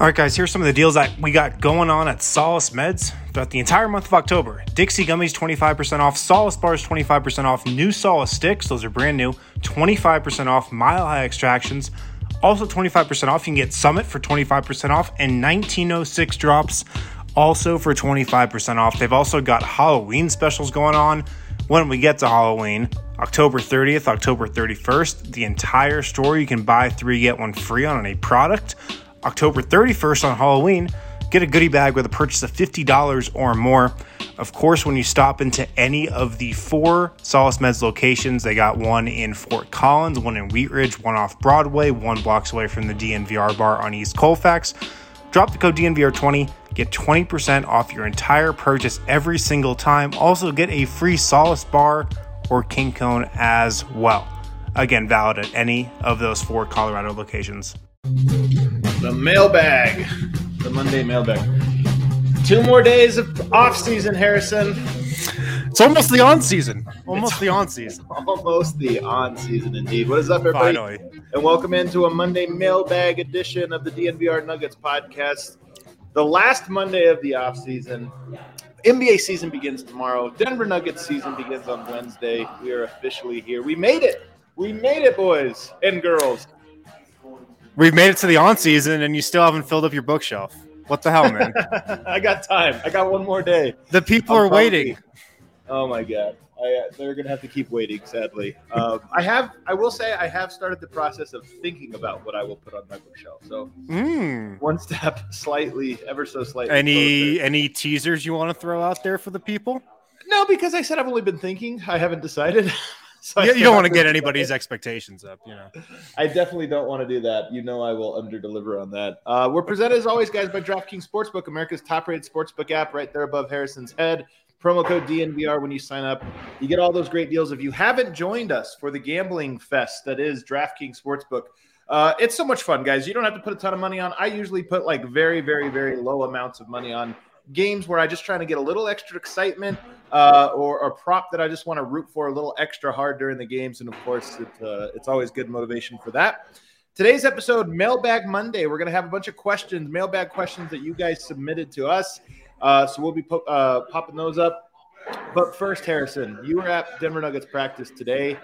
All right, guys, here's some of the deals that we got going on at Solace Meds throughout the entire month of October. Dixie Gummies 25% off, Solace Bars 25% off, new Solace Sticks, those are brand new, 25% off, Mile High Extractions, also 25% off. You can get Summit for 25% off and 1906 drops also for 25% off. They've also got Halloween specials going on when we get to Halloween. October 30th, October 31st, the entire store you can buy three, get one free on any product. October 31st on Halloween, get a goodie bag with a purchase of $50 or more. Of course, when you stop into any of the four Solace Meds locations, they got one in Fort Collins, one in Wheat Ridge, one off Broadway, one blocks away from the DNVR bar on East Colfax. Drop the code DNVR20, get 20% off your entire purchase every single time. Also, get a free Solace bar or King Cone as well. Again, valid at any of those four Colorado locations. The mailbag, the Monday mailbag. Two more days of off season, Harrison. It's almost the on season. Almost it's the on season. Almost the on season, indeed. What is up, everybody? Finally. And welcome into a Monday mailbag edition of the DNVR Nuggets podcast. The last Monday of the off season. NBA season begins tomorrow. Denver Nuggets season begins on Wednesday. We are officially here. We made it. We made it, boys and girls. We've made it to the on season, and you still haven't filled up your bookshelf. What the hell, man? I got time. I got one more day. The people I'm are probably, waiting. Oh my god, I, uh, they're gonna have to keep waiting. Sadly, um, I have. I will say I have started the process of thinking about what I will put on my bookshelf. So mm. one step, slightly, ever so slightly. Any closer. any teasers you want to throw out there for the people? No, because I said I've only been thinking. I haven't decided. So you, you don't want to get anybody's expectations up, you know. I definitely don't want to do that. You know, I will under deliver on that. Uh, we're presented as always, guys, by DraftKings Sportsbook, America's top-rated sportsbook app, right there above Harrison's head. Promo code DNVR when you sign up. You get all those great deals. If you haven't joined us for the gambling fest that is DraftKings Sportsbook, uh, it's so much fun, guys. You don't have to put a ton of money on. I usually put like very, very, very low amounts of money on games where I just trying to get a little extra excitement uh, or a prop that I just want to root for a little extra hard during the games. And of course, it, uh, it's always good motivation for that. Today's episode, Mailbag Monday. We're going to have a bunch of questions, mailbag questions that you guys submitted to us. Uh, so we'll be po- uh, popping those up. But first, Harrison, you were at Denver Nuggets practice today.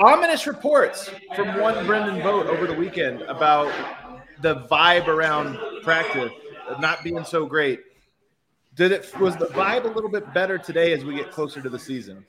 Ominous reports from one Brendan Vogt over the weekend about the vibe around practice not being so great. Did it was the vibe a little bit better today as we get closer to the season?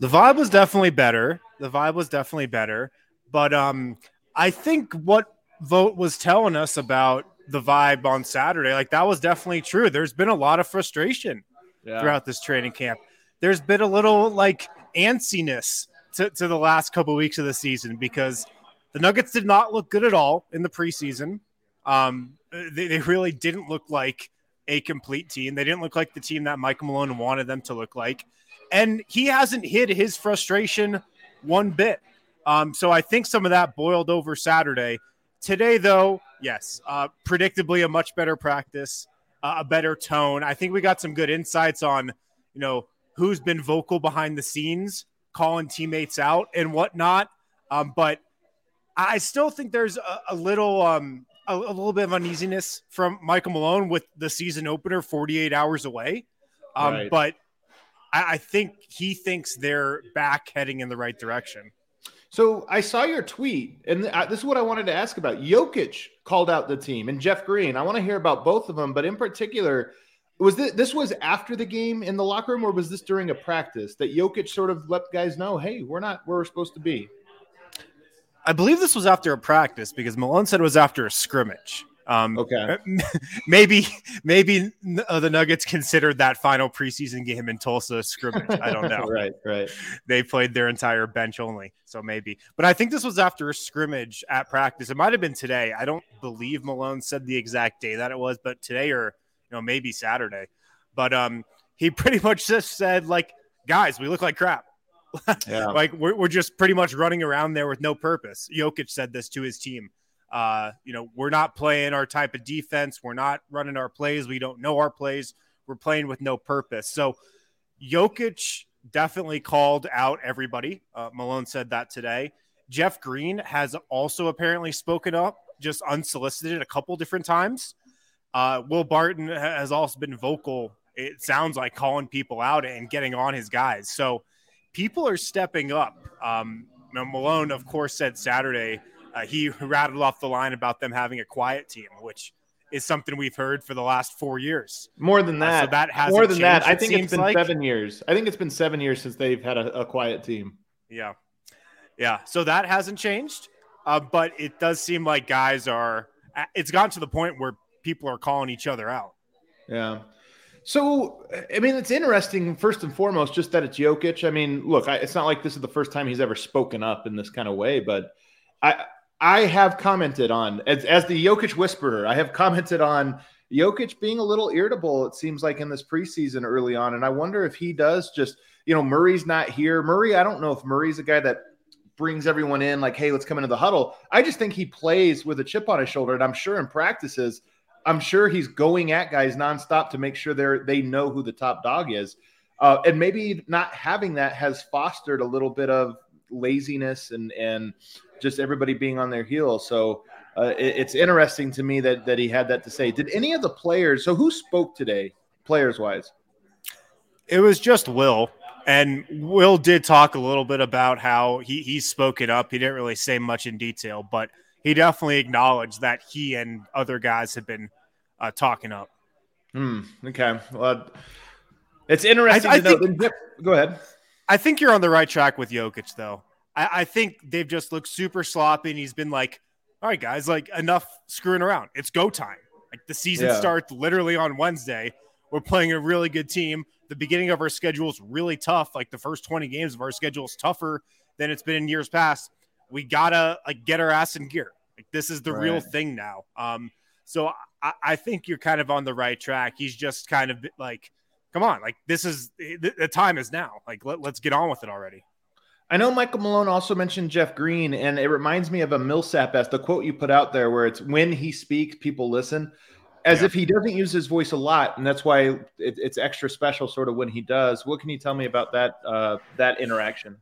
The vibe was definitely better. The vibe was definitely better. But um I think what Vogt was telling us about the vibe on Saturday, like that was definitely true. There's been a lot of frustration yeah. throughout this training camp. There's been a little like antsiness to, to the last couple of weeks of the season because the Nuggets did not look good at all in the preseason. Um, they, they really didn't look like a complete team. They didn't look like the team that Michael Malone wanted them to look like. And he hasn't hid his frustration one bit. Um, so I think some of that boiled over Saturday. Today, though, yes, uh, predictably a much better practice, uh, a better tone. I think we got some good insights on, you know, who's been vocal behind the scenes, calling teammates out and whatnot. Um, but I still think there's a, a little um, a, a, little bit of uneasiness from Michael Malone with the season opener 48 hours away. Um, right. But I, I think he thinks they're back heading in the right direction. So I saw your tweet, and this is what I wanted to ask about. Jokic called out the team, and Jeff Green. I want to hear about both of them, but in particular, was this, this was after the game in the locker room, or was this during a practice that Jokic sort of let guys know, "Hey, we're not where we're supposed to be." I believe this was after a practice because Malone said it was after a scrimmage. Um, okay. Maybe maybe uh, the Nuggets considered that final preseason game in Tulsa scrimmage. I don't know. right, right. They played their entire bench only, so maybe. But I think this was after a scrimmage at practice. It might have been today. I don't believe Malone said the exact day that it was, but today or you know maybe Saturday. But um, he pretty much just said like, guys, we look like crap. Yeah. like we're, we're just pretty much running around there with no purpose. Jokic said this to his team. Uh, you know, we're not playing our type of defense. We're not running our plays. We don't know our plays. We're playing with no purpose. So, Jokic definitely called out everybody. Uh, Malone said that today. Jeff Green has also apparently spoken up, just unsolicited, a couple different times. Uh, Will Barton has also been vocal. It sounds like calling people out and getting on his guys. So, people are stepping up. Um, Malone, of course, said Saturday uh, he rattled off the line about them having a quiet team, which is something we've heard for the last four years. More than that, uh, so that has more than changed, that. I think it it's been like. seven years. I think it's been seven years since they've had a, a quiet team. Yeah, yeah. So that hasn't changed, uh, but it does seem like guys are. It's gotten to the point where people are calling each other out. Yeah. So, I mean, it's interesting, first and foremost, just that it's Jokic. I mean, look, I, it's not like this is the first time he's ever spoken up in this kind of way, but I, I have commented on as, as the Jokic whisperer. I have commented on Jokic being a little irritable. It seems like in this preseason early on, and I wonder if he does just you know Murray's not here. Murray, I don't know if Murray's a guy that brings everyone in like, hey, let's come into the huddle. I just think he plays with a chip on his shoulder, and I'm sure in practices, I'm sure he's going at guys nonstop to make sure they're they know who the top dog is. Uh, and maybe not having that has fostered a little bit of laziness and and just everybody being on their heels. So uh, it, it's interesting to me that that he had that to say. Did any of the players? So who spoke today, players wise? It was just Will, and Will did talk a little bit about how he he's spoken up. He didn't really say much in detail, but he definitely acknowledged that he and other guys have been uh, talking up. Hmm. Okay. Well, it's interesting I, I to think. Go ahead. I think you're on the right track with Jokic, though. I, I think they've just looked super sloppy, and he's been like, "All right, guys, like enough screwing around. It's go time. Like the season yeah. starts literally on Wednesday. We're playing a really good team. The beginning of our schedule is really tough. Like the first 20 games of our schedule is tougher than it's been in years past. We gotta like get our ass in gear. Like this is the right. real thing now. Um, so I, I think you're kind of on the right track. He's just kind of like, come on, like this is the, the time is now. Like let, let's get on with it already. I know Michael Malone also mentioned Jeff Green, and it reminds me of a Millsap as the quote you put out there, where it's when he speaks, people listen, as yeah. if he doesn't use his voice a lot, and that's why it, it's extra special, sort of when he does. What can you tell me about that uh, that interaction?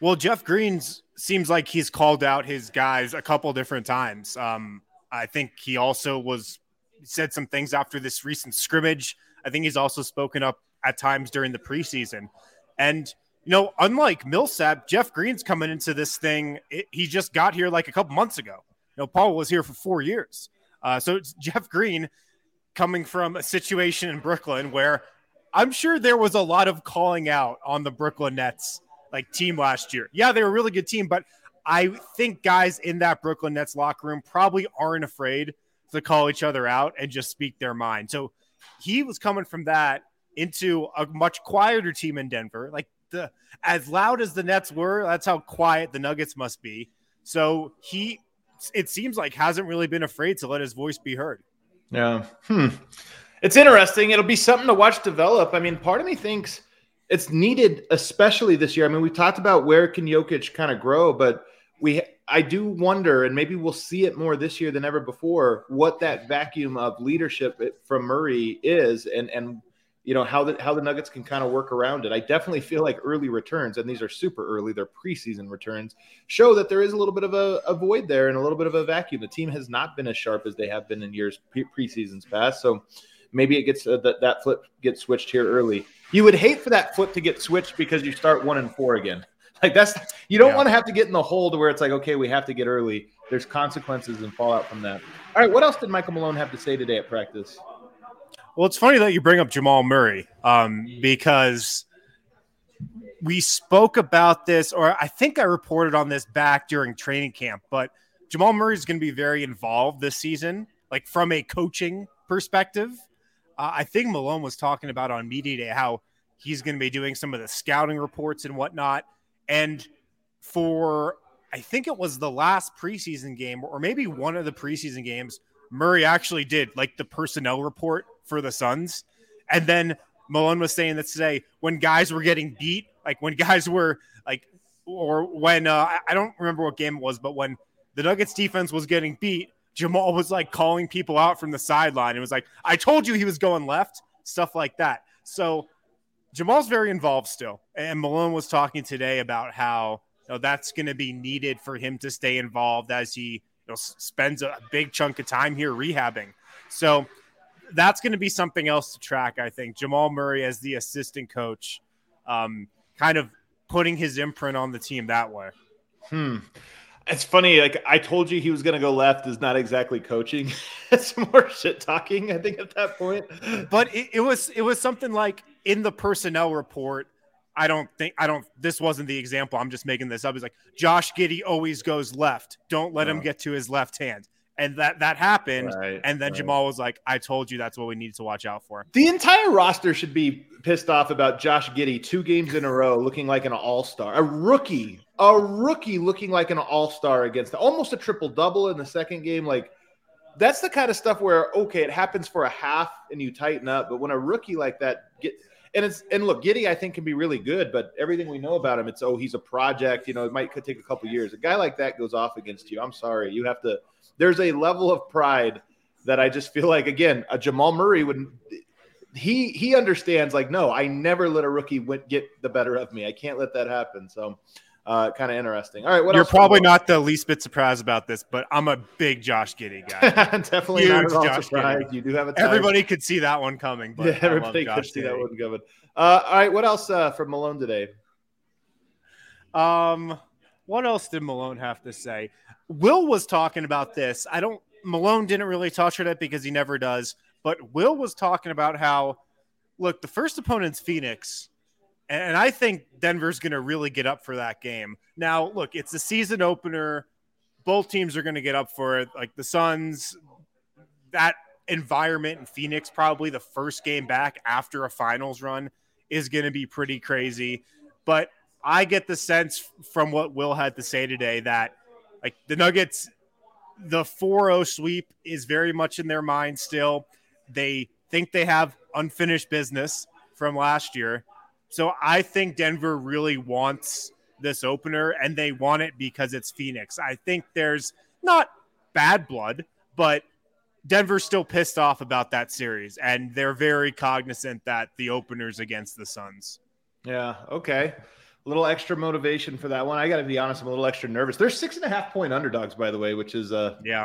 Well, Jeff Green's seems like he's called out his guys a couple different times. Um, I think he also was said some things after this recent scrimmage. I think he's also spoken up at times during the preseason, and you know, unlike Millsap, Jeff Green's coming into this thing. It, he just got here like a couple months ago. You know, Paul was here for four years. Uh, so it's Jeff Green coming from a situation in Brooklyn where I'm sure there was a lot of calling out on the Brooklyn Nets like team last year. Yeah, they were a really good team, but I think guys in that Brooklyn Nets locker room probably aren't afraid to call each other out and just speak their mind. So he was coming from that into a much quieter team in Denver. Like the as loud as the Nets were, that's how quiet the Nuggets must be. So he, it seems like, hasn't really been afraid to let his voice be heard. Yeah. Hmm. It's interesting. It'll be something to watch develop. I mean, part of me thinks it's needed, especially this year. I mean, we talked about where can Jokic kind of grow, but we I do wonder, and maybe we'll see it more this year than ever before, what that vacuum of leadership from Murray is, and and you know how the how the Nuggets can kind of work around it. I definitely feel like early returns, and these are super early, they're preseason returns, show that there is a little bit of a, a void there and a little bit of a vacuum. The team has not been as sharp as they have been in years pre- preseasons past, so maybe it gets uh, that that flip gets switched here early. You would hate for that flip to get switched because you start one and four again. Like that's You don't Yeah. want to have to get in the hole to where it's like, okay, we have to get early. There's consequences and fallout from that. All right, what else did Michael Malone have to say today at practice? Well, it's funny that you bring up Jamal Murray um, because we spoke about this, or I think I reported on this back during training camp, but Jamal Murray is going to be very involved this season, like from a coaching perspective. Uh, I think Malone was talking about on media day how he's going to be doing some of the scouting reports and whatnot. And for, I think it was the last preseason game, or maybe one of the preseason games, Murray actually did like the personnel report for the Suns. And then Malone was saying that today when guys were getting beat, like when guys were like, or when uh, I- I don't remember what game it was, but when the Nuggets defense was getting beat, Jamal was like calling people out from the sideline. It was like, I told you he was going left, stuff like that. So Jamal's very involved still. And Malone was talking today about how you know, that's going to be needed for him to stay involved as he you know, spends a big chunk of time here rehabbing. So that's going to be something else to track, I think. Jamal Murray as the assistant coach, um, kind of putting his imprint on the team that way. Hmm. It's funny. Like I told you, he was going to go left. Is not exactly coaching. it's more shit talking. I think at that point. But it, it was it was something like in the personnel report. I don't think I don't. This wasn't the example. I'm just making this up. It's like Josh Giddey always goes left. Don't let him Oh. get to his left hand, and that that happened. Right, and then right. Jamal was like, "I told you that's what we need to watch out for." The entire roster should be pissed off about Josh Giddey two games in a row looking like an all star, a rookie, a rookie looking like an all star against almost a triple double in the second game. Like that's the kind of stuff where okay, it happens for a half and you tighten up, but when a rookie like that get and it's and look, Giddey I think can be really good, but everything we know about him, it's oh he's a project. You know, it might could take a couple years. A guy like that goes off against you. I'm sorry, you have to. There's a level of pride that I just feel like again a Jamal Murray would he he understands like no I never let a rookie get the better of me I can't let that happen so uh, kind of interesting all right what You're probably not the least bit surprised about this, but I'm a big Josh Giddey guy. definitely not Huge at all Josh surprised you do have a tie. Everybody could see that one coming, but yeah, everybody could see that one coming uh, all right what else uh, from Malone today Um, what else did Malone have to say? Will was talking about this. I don't. Malone didn't really touch on it because he never does. But Will was talking about how, look, the first opponent's Phoenix, and I think Denver's going to really get up for that game. Now, look, it's a season opener. Both teams are going to get up for it. Like the Suns, that environment in Phoenix, probably the first game back after a finals run, is going to be pretty crazy. But I get the sense from what Will had to say today that like the Nuggets, the 4-0 sweep is very much in their mind still. They think they have unfinished business from last year. So I think Denver really wants this opener and they want it because it's Phoenix. I think there's not bad blood, but Denver's still pissed off about that series and they're very cognizant that the opener's against the Suns. yeah okay a little extra motivation for that one I got to be honest I'm a little extra nervous they're six and a half point underdogs by the way which is uh Yeah.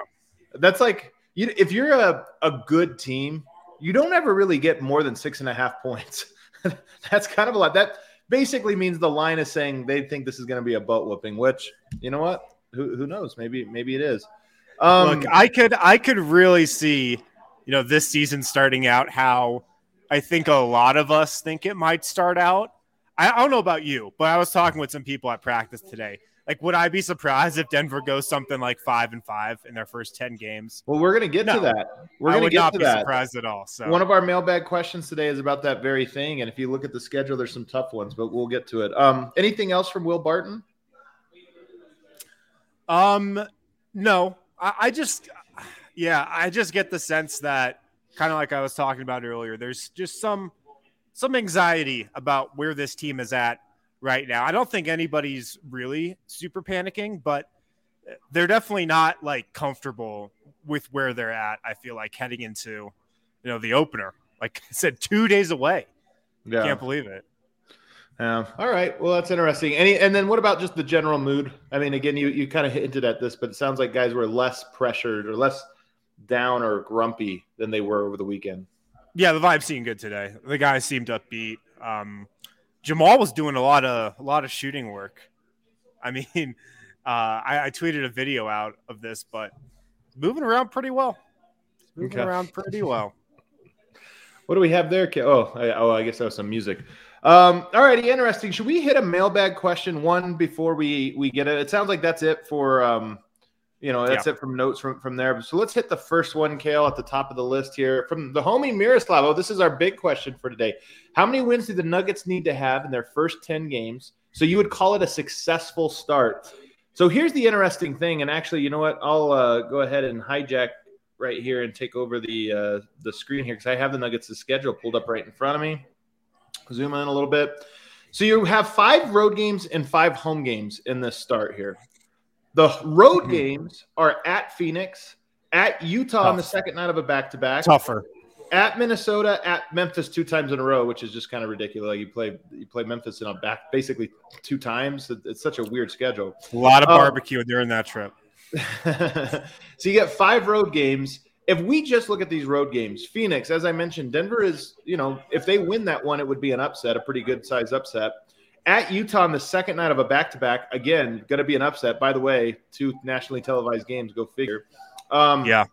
that's like you if you're a, a good team you don't ever really get more than six and a half points that's kind of a lot that basically means the line is saying they think this is going to be a butt whooping which you know what who, who knows maybe maybe it is um Look, I could I could really see, you know, this season starting out how I think a lot of us think it might start out. I, I don't know about you, but I was talking with some people at practice today. Like, would I be surprised if Denver goes something like five and five in their first ten games? well we're going to get to that we're I going to would get not be that surprised at all. So One of our mailbag questions today is about that very thing, and if you look at the schedule, there's some tough ones, but we'll get to it. Um, anything else from Will Barton? Um, no, I, I just, yeah, I just get the sense that kind of like I was talking about earlier. There's just some some anxiety about where this team is at right now. I don't think anybody's really super panicking, but they're definitely not like comfortable with where they're at. I feel like heading into, you know, the opener. Like I said, two days away. Yeah. Can't believe it. Yeah. All right. Well, that's interesting. Any and then what about just the general mood? I mean, again, you you kind of hinted at this, but it sounds like guys were less pressured or less down or grumpy than they were over the weekend. Yeah, the vibe seemed good today. The guys seemed upbeat. Um, Jamal was doing a lot of a lot of shooting work. I mean, uh, I, I, tweeted a video out of this, but moving around pretty well. moving okay. around pretty well. What do we have there? Oh, I, oh, I guess that was some music. Um, all righty, interesting. Should we hit a mailbag question one before we we get it? It sounds like that's it for um, you know, that's yeah. it from notes from from there. So let's hit the first one, Kale, at the top of the list here from the homie Miroslav. Oh, this is our big question for today. How many wins do the Nuggets need to have in their first ten games? So you would call it a successful start. So here's the interesting thing, and actually, you know what? I'll uh, go ahead and hijack right here and take over the uh, the screen here because I have the Nuggets' schedule pulled up right in front of me zoom in a little bit. So you have five road games and five home games in this start here. The road mm-hmm. games are at Phoenix, at Utah Tough. on the second night of a back to back. Tougher. At Minnesota, at Memphis two times in a row, which is just kind of ridiculous. Like you play you play Memphis in a back basically two times. It's such a weird schedule. A lot of um, barbecue during that trip. so you get five road games if we just look at these road games, Phoenix, as I mentioned, Denver is, you know, if they win that one, it would be an upset, a pretty good size upset. At Utah on the second night of a back to back, again, going to be an upset. By the way, two nationally televised games, go figure. Um, yeah.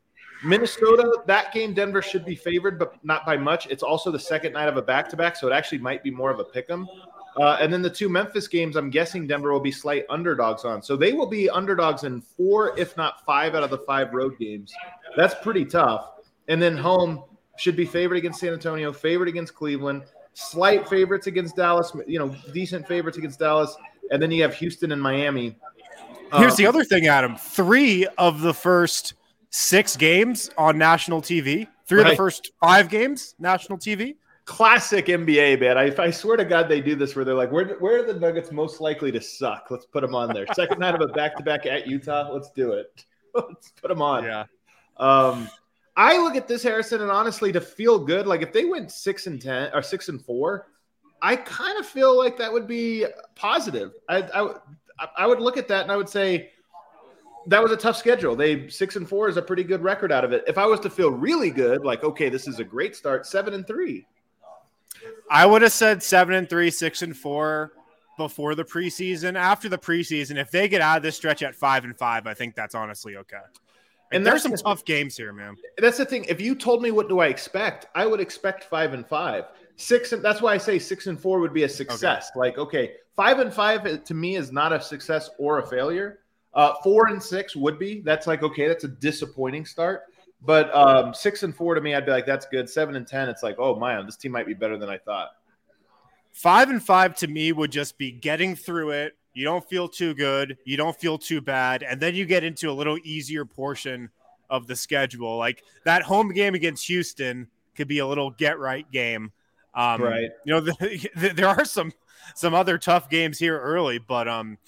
Minnesota, that game, Denver should be favored, but not by much. It's also the second night of a back to back, so it actually might be more of a pick 'em. Uh, and then the two Memphis games, I'm guessing Denver will be slight underdogs on. So they will be underdogs in four, if not five, out of the five road games. That's pretty tough. And then home should be favored against San Antonio, favored against Cleveland, slight favorites against Dallas, you know, decent favorites against Dallas. And then you have Houston and Miami. Here's um, the other thing, Adam. Three of the first six games on national TV, three right. of the first five games, national TV classic NBA, man. I, I swear to God, they do this where they're like, where, where are the Nuggets most likely to suck? Let's put them on there. Second night of a back to back at Utah. Let's do it. Let's put them on. Yeah. Um, I look at this Harrison, and honestly, to feel good, like if they went six and ten or six and four, I kind of feel like that would be positive. I, I I would look at that and I would say that was a tough schedule. They six and four is a pretty good record out of it. If I was to feel really good, like okay, this is a great start, seven and three. I would have said seven and three, six and four before the preseason. After the preseason, if they get out of this stretch at five and five, I think that's honestly okay. And there's some tough games here, man. That's the thing. If you told me what do I expect, I would expect five and five. Six and that's why I say six and four would be a success. Okay. Like, okay, five and five to me is not a success or a failure. Uh, four and six would be. That's like okay, that's a disappointing start. But um, six and four to me, I'd be like, that's good. Seven and ten, it's like, oh man, this team might be better than I thought. Five and five to me would just be getting through it. You don't feel too good, you don't feel too bad, and then you get into a little easier portion of the schedule. Like that home game against Houston could be a little get right game. Um, right. You know, the, the, there are some some other tough games here early, but um,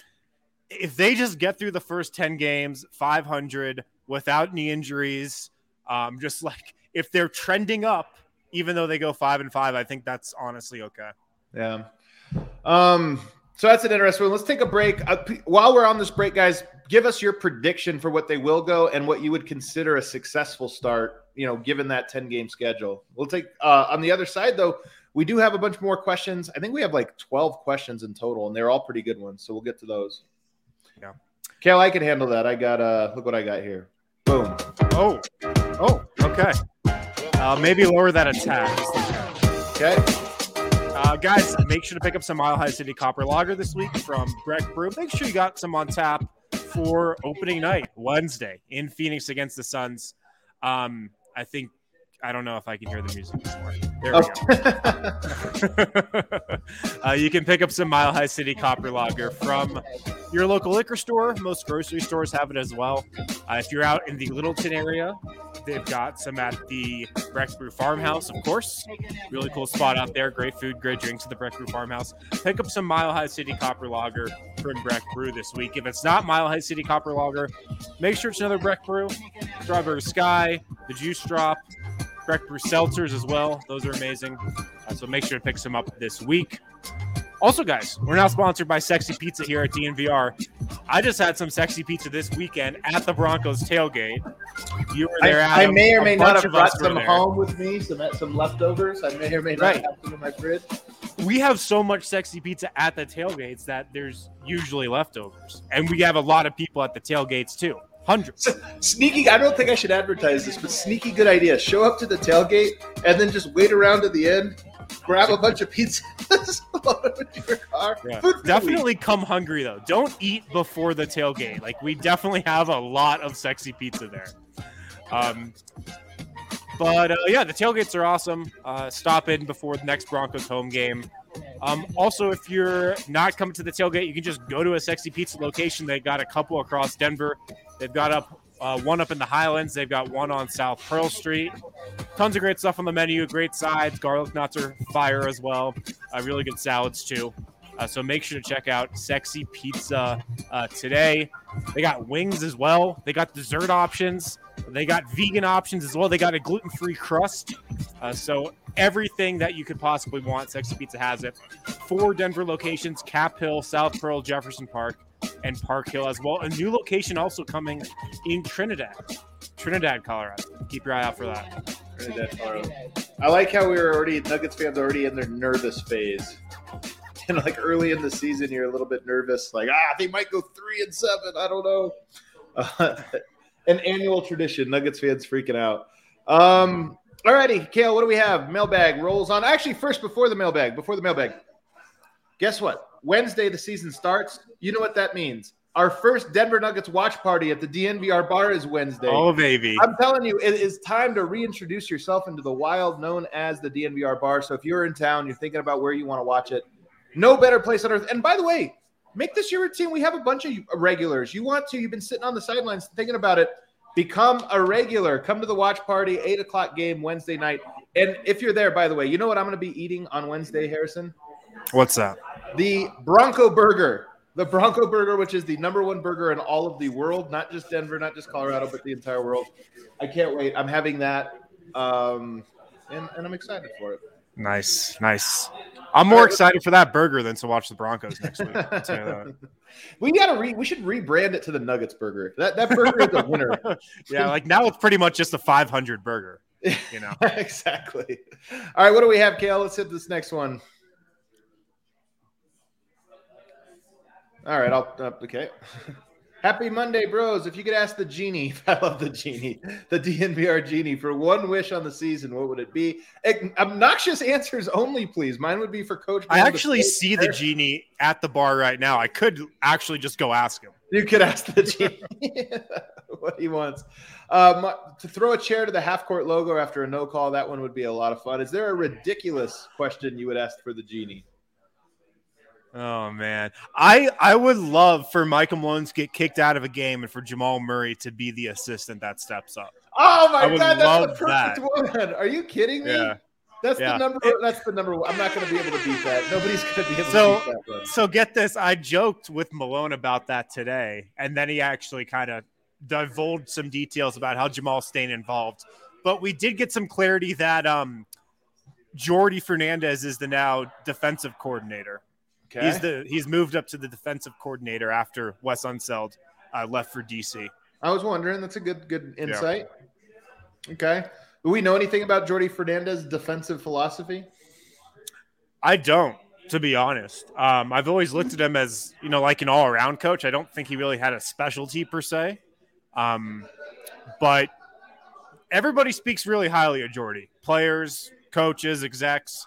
if they just get through the first ten games, five hundred without any injuries, um, just like if they're trending up, even though they go five and five, I think that's honestly okay. Yeah. Um, so that's an interesting one. Let's take a break. Uh, while we're on this break, guys, give us your prediction for what they will go and what you would consider a successful start, you know, given that 10 game schedule. We'll take uh, on the other side, though, we do have a bunch more questions. I think we have like 12 questions in total, and they're all pretty good ones. So we'll get to those. Yeah. Cal, I can handle that. I got, uh, look what I got here. Boom. Oh, oh, okay. Uh, maybe lower that attack. Okay. Uh, guys, make sure to pick up some Mile High City Copper Lager this week from Breck Brew. Make sure you got some on tap for opening night Wednesday in Phoenix against the Suns. Um, I think I don't know if I can hear the music morning. There we go. uh, you can pick up some Mile High City Copper Lager from your local liquor store. Most grocery stores have it as well. Uh, if you're out in the Littleton area, they've got some at the Breck Brew Farmhouse, of course. Really cool spot out there. Great food, great drinks at the Breck Brew Farmhouse. Pick up some Mile High City Copper Lager from Breck Brew this week. If it's not Mile High City Copper Lager, make sure it's another Breck Brew. Strawberry Sky, the Juice Drop, Breck Brew Seltzers as well. Those are amazing. Uh, so make sure to pick some up this week. Also, guys, we're now sponsored by Sexy Pizza here at DNVR. I just had some sexy pizza this weekend at the Broncos tailgate. You were there. I, I may or may not have brought some home with me, some some leftovers. I may or may not right. have them in my fridge. we have so much sexy pizza at the tailgates that there's usually leftovers, and we have a lot of people at the tailgates too. Hundreds. Sneaky. I don't think I should advertise this, but sneaky good idea. Show up to the tailgate and then just wait around to the end. Grab a bunch of pizza. your car. Yeah. Definitely come hungry though. Don't eat before the tailgate. Like we definitely have a lot of sexy pizza there. Um, but uh, yeah, the tailgates are awesome. Uh, stop in before the next Broncos home game. Um, also, if you're not coming to the tailgate, you can just go to a sexy pizza location. They got a couple across Denver. They've got up uh, one up in the Highlands. They've got one on South Pearl Street. Tons of great stuff on the menu. Great sides. Garlic knots are fire as well. Uh, really good salads too. Uh, so make sure to check out Sexy Pizza uh, today. They got wings as well. They got dessert options. They got vegan options as well. They got a gluten free crust. Uh, so everything that you could possibly want, Sexy Pizza has it. Four Denver locations Cap Hill, South Pearl, Jefferson Park, and Park Hill as well. A new location also coming in Trinidad, Trinidad, Colorado. Keep your eye out for that. Trinidad, Colorado. I like how we were already, Nuggets fans already in their nervous phase and like early in the season, you're a little bit nervous, like ah, they might go three and seven. I don't know. Uh, an annual tradition. Nuggets fans freaking out. Um, alrighty, Kale, what do we have? Mailbag rolls on. Actually, first before the mailbag, before the mailbag. Guess what? Wednesday the season starts. You know what that means? Our first Denver Nuggets watch party at the DNVR bar is Wednesday. Oh, baby. I'm telling you, it is time to reintroduce yourself into the wild known as the DNVR bar. So if you're in town, you're thinking about where you want to watch it, no better place on earth. And by the way, make this your routine. We have a bunch of regulars. You want to, you've been sitting on the sidelines thinking about it. Become a regular. Come to the watch party, eight o'clock game Wednesday night. And if you're there, by the way, you know what I'm going to be eating on Wednesday, Harrison? What's that? The Bronco Burger. The Bronco Burger, which is the number one burger in all of the world, not just Denver, not just Colorado, but the entire world. I can't wait. I'm having that. Um, and, and I'm excited for it. Nice, nice. I'm more excited for that burger than to watch the Broncos next week. we gotta re we should rebrand it to the Nuggets burger. That that burger is a winner. yeah, like now it's pretty much just a 500 burger. You know exactly. All right, what do we have, Kale? Let's hit this next one. All right, I'll uh, okay. Happy Monday, bros. If you could ask the genie, I love the genie, the DNVR genie, for one wish on the season, what would it be? Obnoxious answers only, please. Mine would be for Coach. I actually see the genie at the bar right now. I could actually just go ask him. You could ask the genie what he wants. Um, to throw a chair to the half court logo after a no call, that one would be a lot of fun. Is there a ridiculous question you would ask for the genie? Oh man, I I would love for Michael Malone to get kicked out of a game and for Jamal Murray to be the assistant that steps up. Oh my god, that's the perfect that. one. Are you kidding me? Yeah. That's yeah. the number. It, that's the number. One. I'm not going to be able to beat that. Nobody's going to be able so, to beat that. One. So get this. I joked with Malone about that today, and then he actually kind of divulged some details about how Jamal staying involved. But we did get some clarity that um, Jordi Fernandez is the now defensive coordinator. Okay. He's the he's moved up to the defensive coordinator after Wes Unseld uh, left for DC. I was wondering. That's a good good insight. Yeah. Okay. Do we know anything about Jordi Fernandez's defensive philosophy? I don't, to be honest. Um, I've always looked at him as you know like an all around coach. I don't think he really had a specialty per se. Um, but everybody speaks really highly of Jordi. Players, coaches, execs.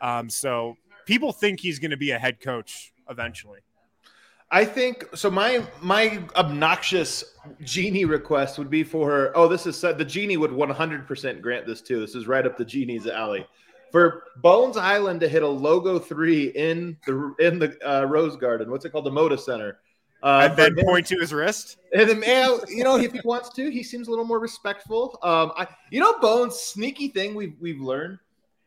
Um, so people think he's going to be a head coach eventually. I think so. My my obnoxious genie request would be for her. oh, this is the genie would 100% grant this too. This is right up the genie's alley. For Bones Hyland to hit a logo three in the in the uh, Rose Garden, what's it called, the Moda Center, uh, and then him, point to his wrist. And then, you know, if he wants to, he seems a little more respectful. Um, I, you know, Bones' sneaky thing we've we've learned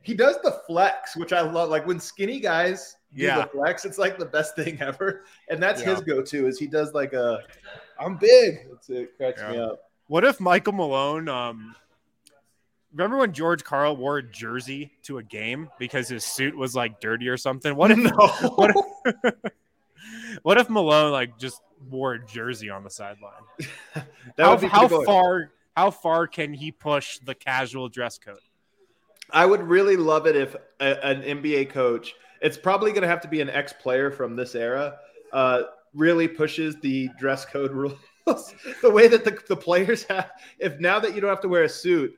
he does the flex, which I love. Like when skinny guys do yeah. the flex, it's like the best thing ever. And that's yeah. his go-to is he does like a I'm big. It's, it cracks yeah. me up. What if Michael Malone um remember when George Karl wore a jersey to a game because his suit was like dirty or something? What if no. what if, what if Malone like just wore a jersey on the sideline? how, how far how far can he push the casual dress code? I would really love it if a, an NBA coach it's probably going to have to be an ex player from this era. Uh, really pushes the dress code rules. the way that the, the players have, if now that you don't have to wear a suit,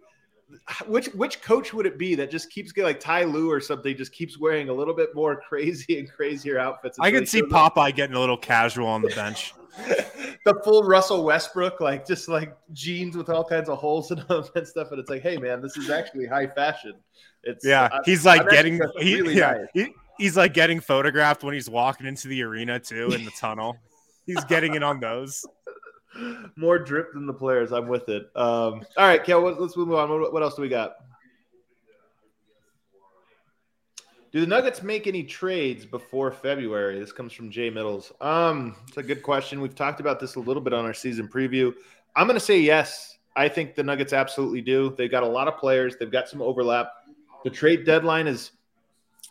which which coach would it be that just keeps getting like Ty Lue or something, just keeps wearing a little bit more crazy and crazier outfits? I could see Popeye getting a little casual on the bench. the full Russell Westbrook, like just like jeans with all kinds of holes in them and stuff. And it's like, hey man, this is actually high fashion. It's yeah, uh, he's like I'm getting he, really yeah, nice. he, he's like getting photographed when he's walking into the arena too in the tunnel. he's getting in on those. More drip than the players. I'm with it. Um, all right, Kel, let's move on. What else do we got? Do the Nuggets make any trades before February? This comes from Jay Middles. Um, it's a good question. We've talked about this a little bit on our season preview. I'm going to say yes. I think the Nuggets absolutely do. They've got a lot of players. They've got some overlap. The trade deadline is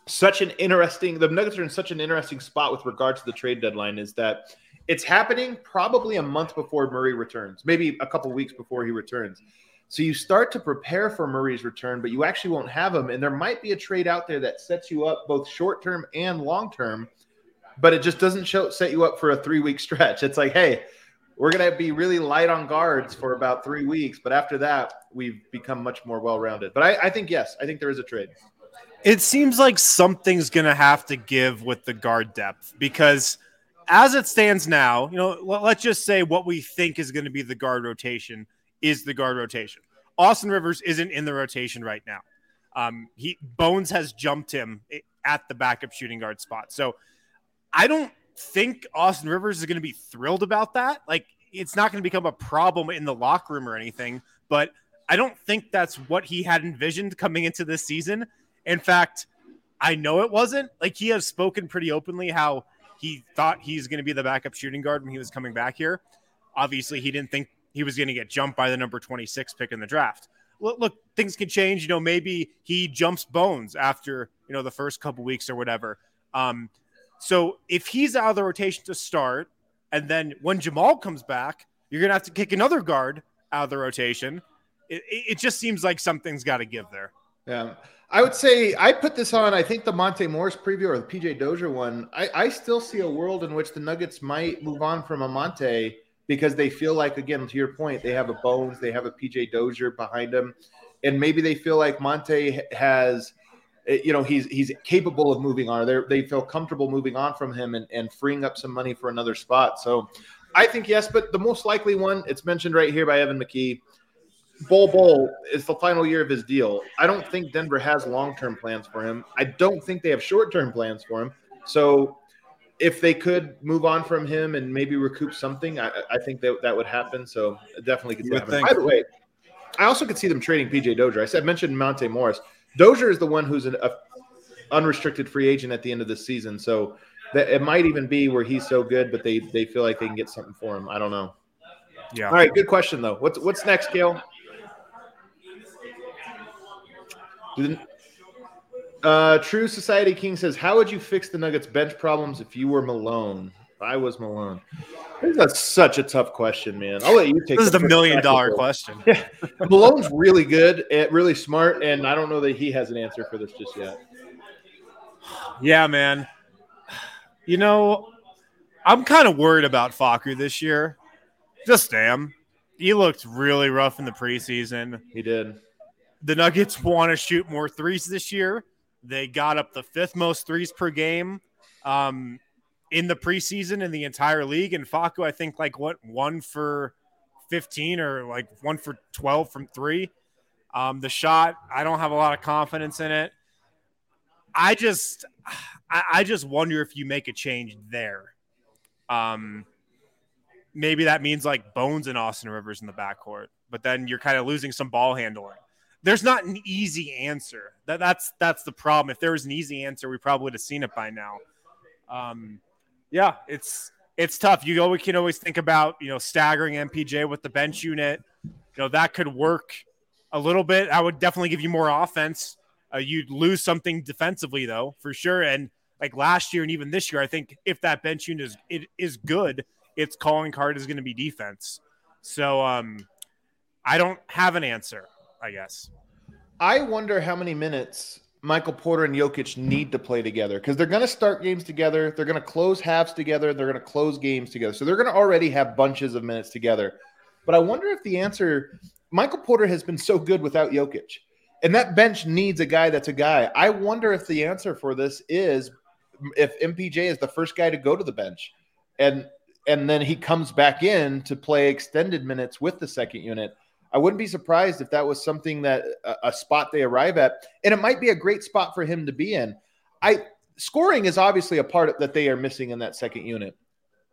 such an interesting. The Nuggets are in such an interesting spot with regards to the trade deadline. Is that it's happening probably a month before Murray returns, maybe a couple weeks before he returns. So you start to prepare for Murray's return, but you actually won't have him. And there might be a trade out there that sets you up both short term and long term, but it just doesn't show, set you up for a three week stretch. It's like, hey, we're going to be really light on guards for about three weeks, but after that, we've become much more well rounded. But I, I think, yes, I think there is a trade. It seems like something's going to have to give with the guard depth because as it stands now, you know, let's just say what we think is going to be the guard rotation is the guard rotation. Austin Rivers isn't in the rotation right now. Um, he Bones has jumped him at the backup shooting guard spot. So I don't think Austin Rivers is going to be thrilled about that. Like it's not going to become a problem in the locker room or anything, but I don't think that's what he had envisioned coming into this season. In fact, I know it wasn't. Like he has spoken pretty openly how he thought he's going to be the backup shooting guard when he was coming back here. Obviously, he didn't think he was going to get jumped by the number 26 pick in the draft. Look, look, things can change. You know, maybe he jumps Bones after you know the first couple weeks or whatever. Um, so if he's out of the rotation to start, and then when Jamal comes back, you're gonna have to kick another guard out of the rotation. It, it just seems like something's got to give there. Yeah. I would say I put this on. I think the Monte Morris preview or the PJ Dozier one. I, I still see a world in which the Nuggets might move on from a Monte because they feel like, again, to your point, they have a Bones, they have a PJ Dozier behind them, and maybe they feel like Monte has, eh, you know, he's he's capable of moving on. They they feel comfortable moving on from him and, and freeing up some money for another spot. So, I think yes, but the most likely one, it's mentioned right here by Evan McKee. Bol Bol is the final year of his deal. I don't think Denver has long term plans for him. I don't think they have short term plans for him. So if they could move on from him and maybe recoup something, I, I think that that would happen. So definitely could happen. Think. By the way, I also could see them trading PJ Dozier. I said I mentioned Monte Morris. Dozier is the one who's an a unrestricted free agent at the end of the season. So that it might even be where he's so good, but they they feel like they can get something for him. I don't know. Yeah. All right. Good question though. What's what's next, Gail? Uh, True Society King says, "How would you fix the Nuggets bench problems if you were Malone?" If I was Malone. That's such a tough question, man. I'll let you take. This is the million dollar question. Yeah. Malone's really good, and really smart, and I don't know that he has an answer for this just yet. Yeah, man. You know, I'm kind of worried about Facu this year. Just damn, He looked really rough in the preseason. He did. The Nuggets want to shoot more threes this year. They got up the fifth most threes per game um, in the preseason in the entire league. And Facu, I think, like what one for 15 or like one for 12 from three. Um, the shot, I don't have a lot of confidence in it. I just, I, I just wonder if you make a change there. Um, maybe that means like Bones and Austin Rivers in the backcourt, but then you're kind of losing some ball handling there's not an easy answer. That that's that's the problem. If there was an easy answer, we probably would have seen it by now. Um, yeah, it's it's tough. You always can always think about you know staggering MPJ with the bench unit. You know that could work a little bit. I would definitely give you more offense. Uh, you'd lose something defensively though, for sure. And like last year and even this year, I think if that bench unit is it is good, its calling card is going to be defense. So um, I don't have an answer. I guess. I wonder how many minutes Michael Porter and Jokic need to play together because they're going to start games together. They're going to close halves together. They're going to close games together. So they're going to already have bunches of minutes together. But I wonder if the answer Michael Porter has been so good without Jokic. And that bench needs a guy that's a guy. I wonder if the answer for this is if MPJ is the first guy to go to the bench and and then he comes back in to play extended minutes with the second unit. I wouldn't be surprised if that was something that a, a spot they arrive at, and it might be a great spot for him to be in. I scoring is obviously a part that they are missing in that second unit.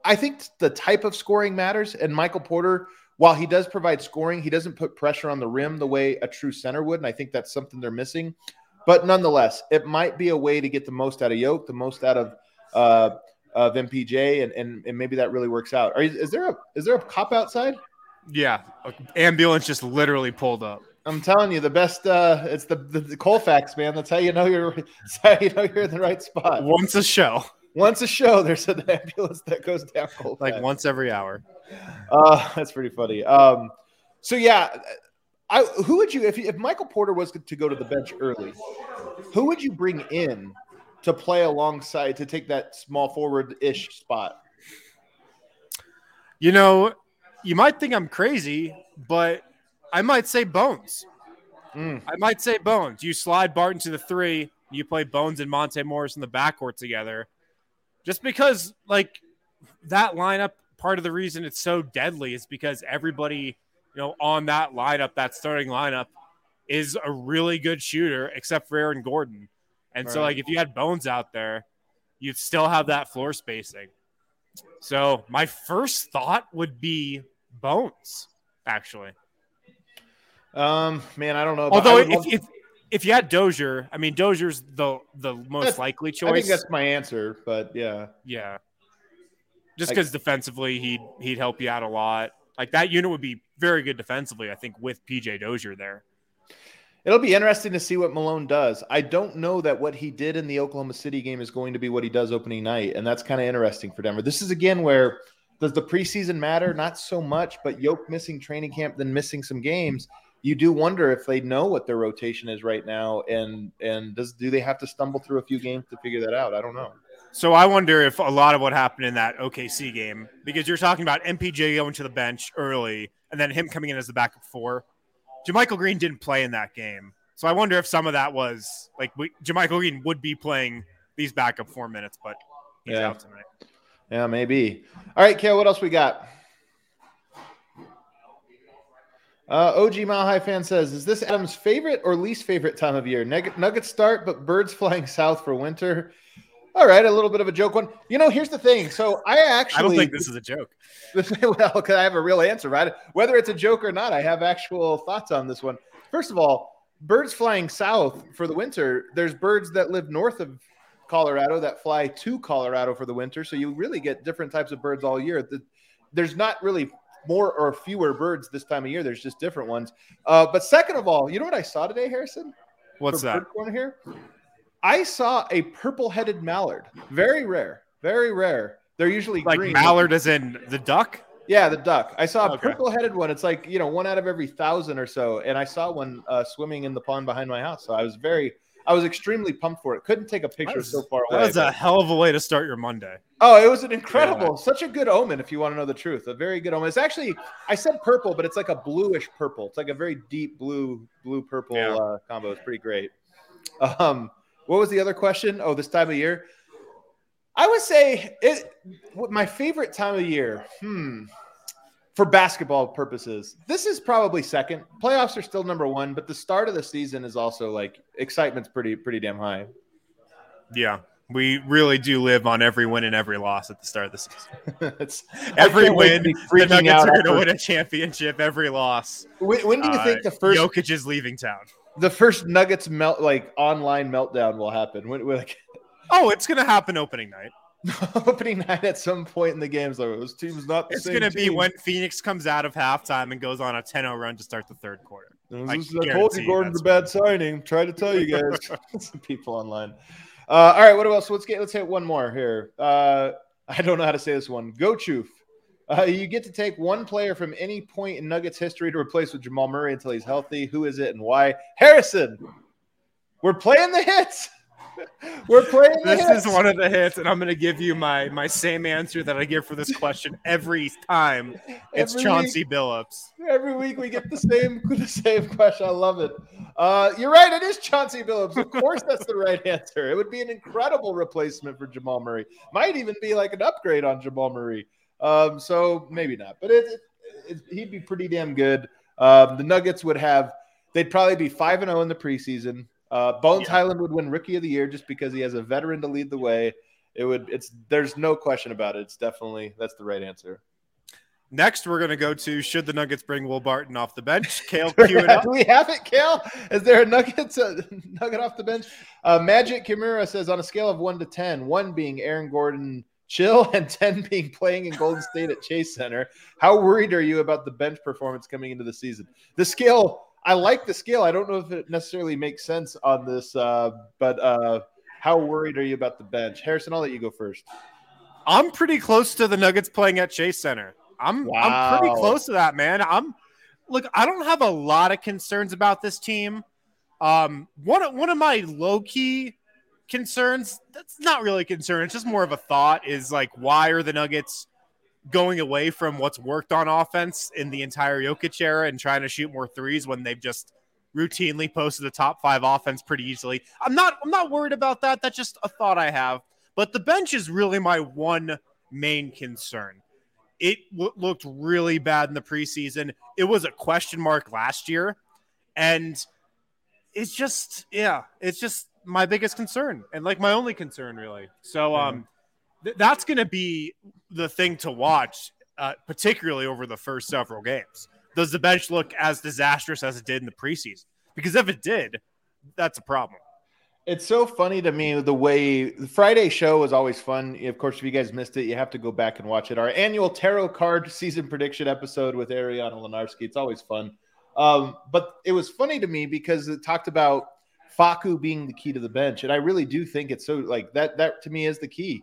I think the type of scoring matters, and Michael Porter, while he does provide scoring, he doesn't put pressure on the rim the way a true center would, and I think that's something they're missing. But nonetheless, it might be a way to get the most out of Yoke, the most out of uh, of MPJ, and, and and maybe that really works out. Are, is there a is there a cop outside? Yeah, ambulance just literally pulled up. I'm telling you, the best. Uh, it's the, the the Colfax man. That's how you know you're. That's how you know you're in the right spot. Once a show, once a show, there's an ambulance that goes down Colfax. like once every hour. Uh, that's pretty funny. Um, so yeah, I who would you if if Michael Porter was to go to the bench early, who would you bring in to play alongside to take that small forward ish spot? You know, you might think I'm crazy, but I might say Bones. Mm. I might say Bones. You slide Barton to the three, you play Bones and Monte Morris in the backcourt together. Just because, like, that lineup, part of the reason it's so deadly is because everybody, you know, on that lineup, that starting lineup, is a really good shooter, except for Aaron Gordon. And so, Right. like, if you had Bones out there, you'd still have that floor spacing. So, my first thought would be Bones, actually. Um, man, I don't know. Although, if, love- if if you had Dozier, I mean, Dozier's the the most That's- likely I choice. think that's my answer, but yeah, yeah, just because defensively he'd he'd help you out a lot. Like that unit would be very good defensively, I think, with PJ Dozier there. it'll be interesting to see what Malone does. I don't know that what he did in the Oklahoma City game is going to be what he does opening night, and that's kind of interesting for Denver. This is again where does the preseason matter? Not so much, but Yoke missing training camp, then missing some games. You do wonder if they know what their rotation is right now, and and does do they have to stumble through a few games to figure that out? I don't know. So I wonder if a lot of what happened in that OKC game, because you're talking about MPJ going to the bench early and then him coming in as the backup four. JaMychal Green didn't play in that game, so I wonder if some of that was like we, JaMychal Green would be playing these backup four minutes, but he's Yeah. out tonight. Yeah, maybe. All right, Kale, what else we got? Uh, OG Mile High fan says, "Is this Adam's favorite or least favorite time of year? Nugget, nuggets start, but birds flying south for winter." All right, a little bit of a joke one. You know, here's the thing. So I actually I don't think this is a joke. well, because I have a real answer, right? Whether it's a joke or not, I have actual thoughts on this one. First of all, birds flying south for the winter. There's birds that live north of Colorado that fly to Colorado for the winter, so you really get different types of birds all year. The- There's not really more or fewer birds this time of year. There's just different ones. Uh, but second of all, you know what I saw today, Harrison? What's that? bird here? I saw a purple-headed mallard. Very rare. Very rare. They're usually Like green. mallard as in the duck? Yeah, the duck. I saw a Okay. purple-headed one. It's like you know one out of every thousand or so, and I saw one uh, swimming in the pond behind my house. So I was very, I was extremely pumped for it. Couldn't take a picture was- so far away. That was a but- hell of a way to start your Monday. oh, it was an incredible, such a good omen. If you want to know the truth, a very good omen. It's actually, I said purple, but it's like a bluish purple. It's like a very deep blue, blue purple Yeah. uh, combo. It's pretty great. Um, what was the other question? Oh, this time of year. I would say it. My favorite time of year. Hmm. For basketball purposes, this is probably second. Playoffs are still number one, but the start of the season is also like excitement's pretty pretty damn high. Yeah. We really do live on every win and every loss at the start of the season. it's Every can't wait to win, the Nuggets are going to win a championship. Every loss, When, when do you uh, think the first Jokic is leaving town? the first Nuggets melt like online meltdown will happen? When, when like Oh, it's going to happen opening night. opening night at some point in the games, like this team's not. It's going to be when Phoenix comes out of halftime and goes on a 10-0 run to start the third quarter. I is- I told you Gordon's a bad signing. Try to tell you guys. Some people online. Uh, all right, what else? Let's get let's hit one more here. Uh, I don't know how to say this one. Go Choof. Uh, you get to take one player from any point in Nuggets history to replace with Jamal Murray until he's healthy. Who is it and why? Harrison. We're playing the hits. We're playing. This hits. is one of the hits, and I'm going to give you my my same answer that I give for this question every time. It's Every Chauncey Billups. Every week we get the same the same question. I love it. Uh, you're right. It is Chauncey Billups. Of course, that's the right answer. It would be an incredible replacement for Jamal Murray. Might even be like an upgrade on Jamal Murray. Um, so maybe not, but it, it, it, he'd be pretty damn good. Um, the Nuggets would have. They'd probably be five and zero in the preseason. Uh, Bones Yeah. Hyland would win Rookie of the Year just because he has a veteran to lead the way. It would. It's. There's no question about it. It's definitely that's the right answer. Next, we're going to go to should the Nuggets bring Will Barton off the bench? Kale, cue it up. Do we have it, Kale? Is there a Nuggets uh, nugget off the bench? Uh, Magic Kimura says on a scale of one to ten, one being Aaron Gordon chill and ten being playing in Golden State at Chase Center. How worried are you about the bench performance coming into the season? The scale, I like the scale. I don't know if it necessarily makes sense on this, uh, but uh, how worried are you about the bench? Harrison, I'll let you go first. I'm pretty close to the Nuggets playing at Chase Center. I'm I'm pretty close to that, man. I'm look, I don't have a lot of concerns about this team. Um, one one of my low key concerns that's not really a concern. It's just more of a thought. Is like why are the Nuggets going away from what's worked on offense in the entire Jokic era and trying to shoot more threes when they've just routinely posted the top five offense pretty easily. I'm not I'm not worried about that. That's just a thought I have. But the bench is really my one main concern. It w- looked really bad in the preseason. It was a question mark last year, and it's just yeah, it's just my biggest concern and like my only concern really. So um, th- that's going to be the thing to watch, uh, particularly over the first several games. Does the bench look as disastrous as it did in the preseason? Because if it did, that's a problem. It's so funny to me the way the Friday show was always fun. Of course, if you guys missed it, you have to go back and watch it. Our annual tarot card season prediction episode with Ariana Lenarski. It's always fun. Um, but it was funny to me because it talked about Facu being the key to the bench, and I really do think it's so like that. That to me is the key.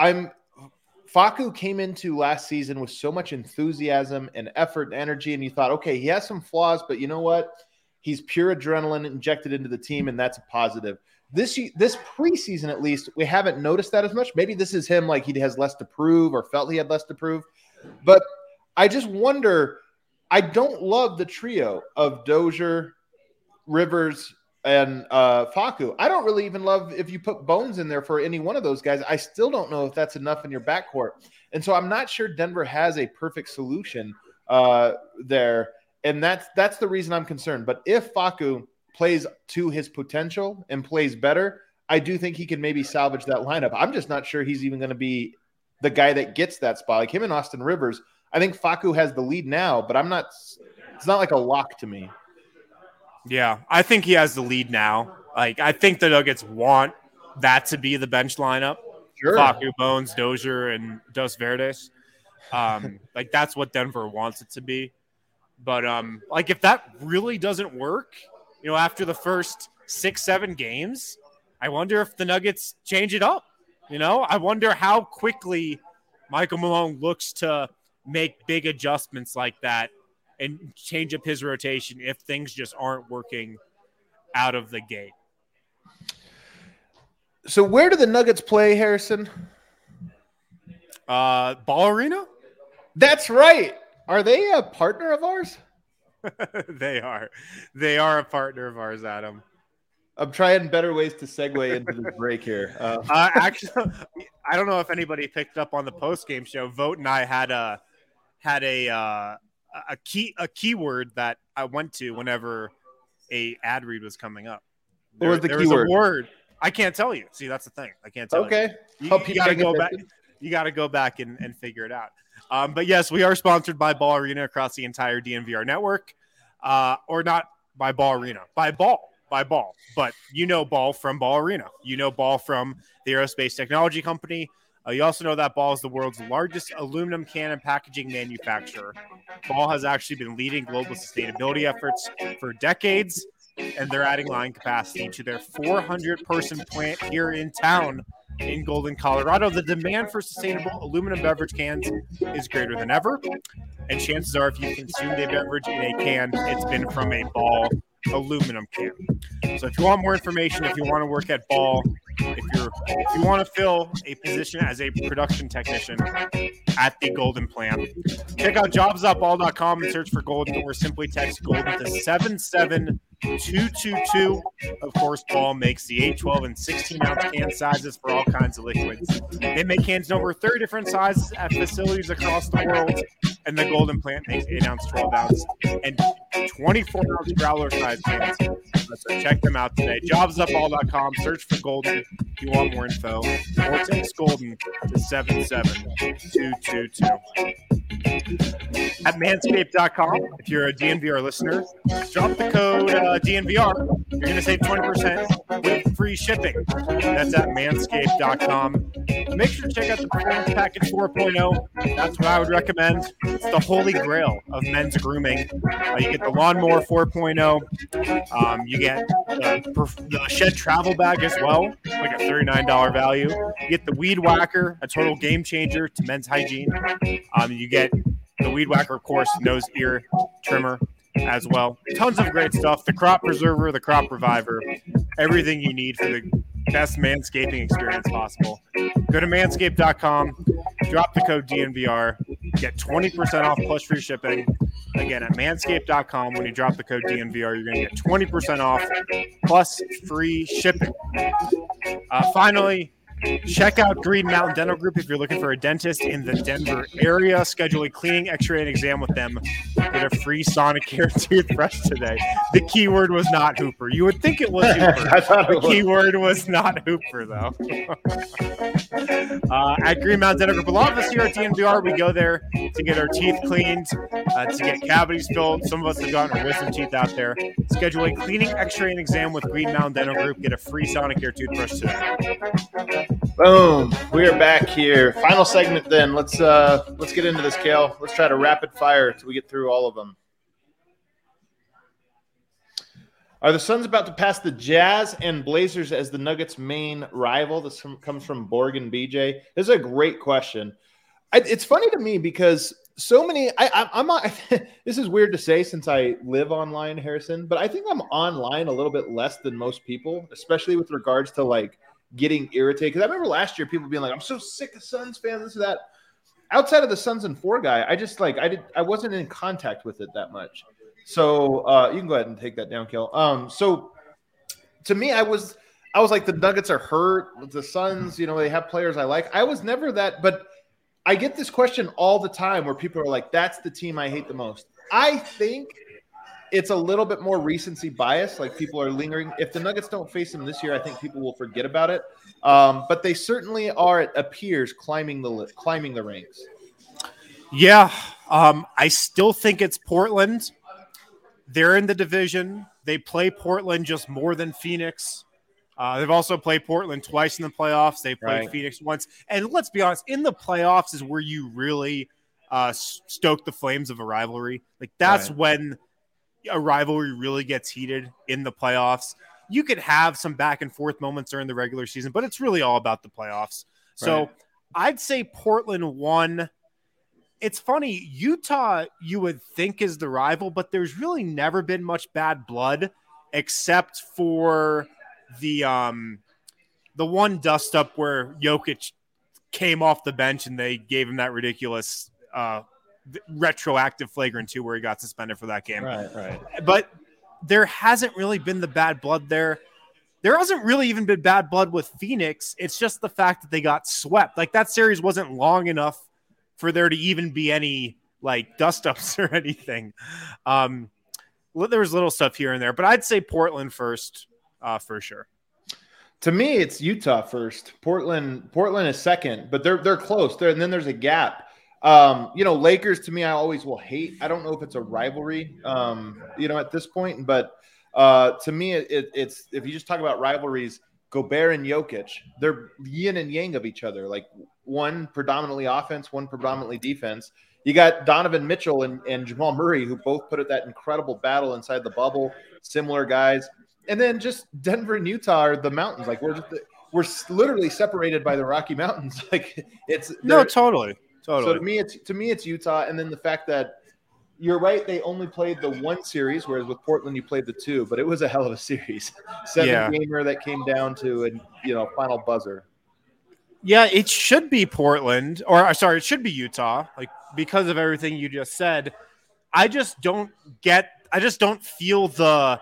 I'm Facu came into last season with so much enthusiasm and effort and energy, and you thought, okay, he has some flaws, but you know what? He's pure adrenaline injected into the team, and that's a positive. This this preseason, at least, we haven't noticed that as much. Maybe this is him, like he has less to prove or felt he had less to prove. But I just wonder. I don't love the trio of Dozier, Rivers, and uh, Facu. I don't really even love if you put Bones in there for any one of those guys. I still don't know if that's enough in your backcourt, and so I'm not sure Denver has a perfect solution uh, there, and that's that's the reason I'm concerned. But if Facu plays to his potential and plays better, I do think he can maybe salvage that lineup. I'm just not sure he's even going to be the guy that gets that spot, like him and Austin Rivers. I think Facu has the lead now, but I'm not. It's not like a lock to me. Yeah, I think he has the lead now. Like, I think the Nuggets want that to be the bench lineup. Sure. Facu, Bones, Dozier, and Dos Verdes. Um, like that's what Denver wants it to be. But um, like if that really doesn't work, you know, after the first six, seven games, I wonder if the Nuggets change it up. You know, I wonder how quickly Michael Malone looks to make big adjustments like that and change up his rotation if things just aren't working out of the gate. So where do the Nuggets play, Harrison? Uh, Ball Arena? That's right. Are they a partner of ours? they are. They are a partner of ours, Adam. I'm trying better ways to segue into the break here. Uh, Uh, actually, I don't know if anybody picked up on the post game show. Vogt and I had a had a uh, a key a keyword that I went to whenever a ad read was coming up. What was the there keyword? a word. I can't tell you. See, that's the thing. I can't tell you. okay. You, you you gotta go back. You got to go back and, and figure it out. Um, but yes, we are sponsored by Ball Arena across the entire DNVR network, uh, or not by Ball Arena, by Ball, by Ball. But you know Ball from Ball Arena. You know Ball from the Aerospace Technology Company. Uh, you also know that Ball is the world's largest aluminum can and packaging manufacturer. Ball has actually been leading global sustainability efforts for decades, and they're adding line capacity to their 400 person plant here in town in Golden, Colorado. The demand for sustainable aluminum beverage cans is greater than ever. And chances are, if you consumed a beverage in a can, it's been from a ball aluminum can. So if you want more information, if you want to work at Ball, if you're if you want to fill a position as a production technician at the Golden Plant, check out jobs.ball.com and search for Golden or simply text Golden to 77222. Of course, Ball makes the 8, 12, and 16 ounce can sizes for all kinds of liquids. They make cans in over 30 different sizes at facilities across the world, and the Golden Plant makes 8 ounce, 12 ounce, and 24 ounce growler size cans. So check them out today. jobs.ball.com. Search for Golden if you want more info. Or text Golden to 77222. At manscaped.com, if you're a DNVR listener, drop the code uh, DNVR. You're going to save 20% with free shipping. That's at manscaped.com. Make sure to check out the Performance Package 4.0. That's what I would recommend. It's the holy grail of men's grooming. Uh, you get the Lawnmower 4.0. Um, you get the, the Shed Travel Bag as well, like a $39 value. You get the Weed Whacker, a total game changer to men's hygiene. Um, you get the Weed Whacker, of course, nose ear trimmer as well. Tons of great stuff. The Crop Preserver, the Crop Reviver, everything you need for the best manscaping experience possible. Go to manscaped.com, drop the code DNVR, get 20% off plus free shipping. Again, at manscaped.com, when you drop the code DNVR, you're going to get 20% off plus free shipping. Uh, finally, Check out Green Mountain Dental Group if you're looking for a dentist in the Denver area. Schedule a cleaning, X-ray, and exam with them. Get a free Sonicare toothbrush today. The keyword was not Hooper. You would think it was Hooper. I thought the keyword was not Hooper, though. uh, at Green Mountain Dental Group, a lot of us here at DNVR, we go there to get our teeth cleaned, uh, to get cavities filled. Some of us have gotten our wisdom teeth out there. Schedule a cleaning, X-ray, and exam with Green Mountain Dental Group. Get a free Sonicare toothbrush today. Boom. We are back here. Final segment then. Let's uh let's get into this, Kale. Let's try to rapid fire till we get through all of them. Are the Suns about to pass the Jazz and Blazers as the Nuggets' main rival? This comes from Borg and BJ. This is a great question. It's funny to me because so many. I, I'm not. this is weird to say since I live online, Harrison, but I think I'm online a little bit less than most people, especially with regards to like getting irritated. Because I remember last year people being like, "I'm so sick of Suns fans, this or that." Outside of the Suns and four guy, I just like I did. I wasn't in contact with it that much. So uh, you can go ahead and take that down, Kale. Um, so to me, I was I was like the Nuggets are hurt. The Suns, you know, they have players I like. I was never that, but I get this question all the time where people are like, "That's the team I hate the most." I think it's a little bit more recency bias. Like people are lingering. If the Nuggets don't face them this year, I think people will forget about it. Um, but they certainly are. It appears climbing the climbing the ranks. Yeah, um, I still think it's Portland. They're in the division. They play Portland just more than Phoenix. Uh, they've also played Portland twice in the playoffs. They've played Right. Phoenix once. And let's be honest, in the playoffs is where you really uh, stoke the flames of a rivalry. Like that's Right. when a rivalry really gets heated in the playoffs. You could have some back and forth moments during the regular season, but it's really all about the playoffs. So Right. I'd say Portland won. It's funny, Utah, you would think is the rival, but there's really never been much bad blood except for the um the one dust up where Jokic came off the bench and they gave him that ridiculous uh retroactive flagrant two where he got suspended for that game Right, right. but there hasn't really been the bad blood there. There hasn't really even been bad blood with Phoenix. It's just the fact that they got swept. Like that series wasn't long enough for there to even be any like dust ups or anything. Um, there was little stuff here and there, but I'd say Portland first uh, for sure. To me, it's Utah first. Portland, Portland is second, but they're they're close. There and then there's a gap. Um, you know, Lakers to me, I always will hate. I don't know if it's a rivalry, um, you know, at this point, but uh, to me, it, it, it's if you just talk about rivalries, Gobert and Jokic, they're yin and yang of each other. Like one predominantly offense, one predominantly defense. You got Donovan Mitchell and, and Jamal Murray, who both put at that incredible battle inside the bubble. Similar guys, and then just Denver and Utah are the mountains. Like we're just we're literally separated by the Rocky Mountains. Like it's No, they're- totally, so to me, it's to me, it's Utah, and then the fact that you're right. They only played the one series, whereas with Portland you played the two. But it was a hell of a series. Seven Yeah. gamer that came down to a you know final buzzer. Yeah, it should be Portland, or uh, sorry, it should be Utah. Like because of everything you just said, I just don't get. I just don't feel the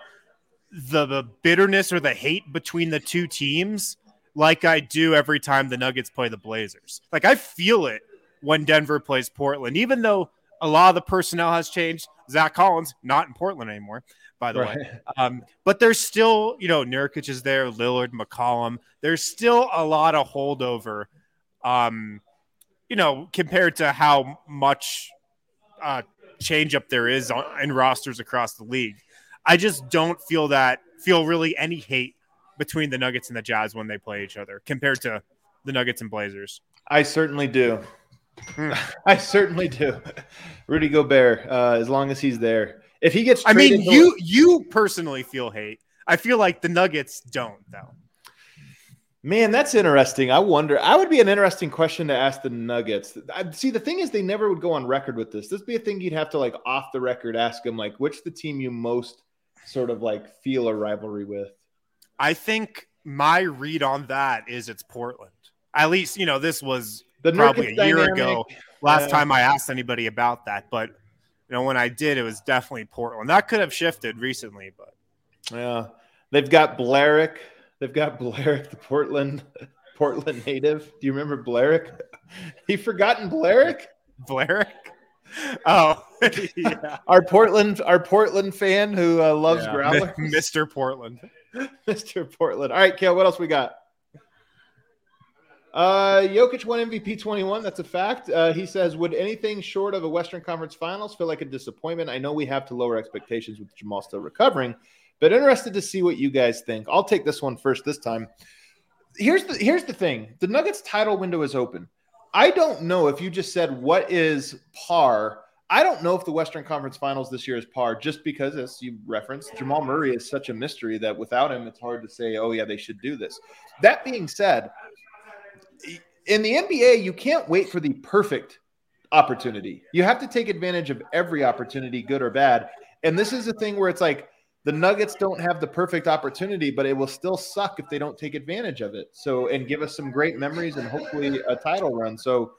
the, the bitterness or the hate between the two teams like I do every time the Nuggets play the Blazers. Like I feel it when Denver plays Portland, even though a lot of the personnel has changed. Zach Collins not in Portland anymore, by the way. Um, but there's still, you know, Nurkic is there, Lillard, McCollum. There's still a lot of holdover, um, you know, compared to how much uh, change up there is on, in rosters across the league. I just don't feel that, feel really any hate between the Nuggets and the Jazz when they play each other compared to the Nuggets and Blazers. I certainly do. Hmm. I certainly do. Rudy Gobert, uh, as long as he's there. If he gets, I mean, to- you you personally feel hate. I feel like the Nuggets don't though. Man, that's interesting. I wonder. I would be an interesting question to ask the Nuggets. I, see, the thing is, they never would go on record with this. This would be a thing you'd have to like off the record ask them, like, which the team you most sort of like feel a rivalry with. I think my read on that is it's Portland. At least, you know, this was The probably a year dynamic, ago. Last yeah. time I asked anybody about that, but you know, when I did, it was definitely Portland. That could have shifted recently, but Yeah, they've got Blarick. They've got Blarick, the Portland Portland native. Do you remember Blarick? He forgotten Blarick, Blarick. Oh, yeah. our Portland, our Portland fan who uh, loves Yeah. growlers. Mr. Portland. Mr. Portland. All right, Kale, what else we got? Uh, Jokic won MVP 21. That's a fact. Uh, he says, Would anything short of a Western Conference Finals feel like a disappointment? I know we have to lower expectations with Jamal still recovering, but interested to see what you guys think. I'll take this one first this time. Here's the here's the thing. The Nuggets title window is open. I don't know if you just said what is par. I don't know if the Western Conference Finals this year is par, just because, as you referenced, Jamal Murray is such a mystery that without him, it's hard to say, oh, yeah, they should do this. That being said, in the NBA, you can't wait for the perfect opportunity. You have to take advantage of every opportunity, good or bad. And this is a thing where it's like the Nuggets don't have the perfect opportunity, but it will still suck if they don't take advantage of it. So, and give us some great memories and hopefully a title run. So,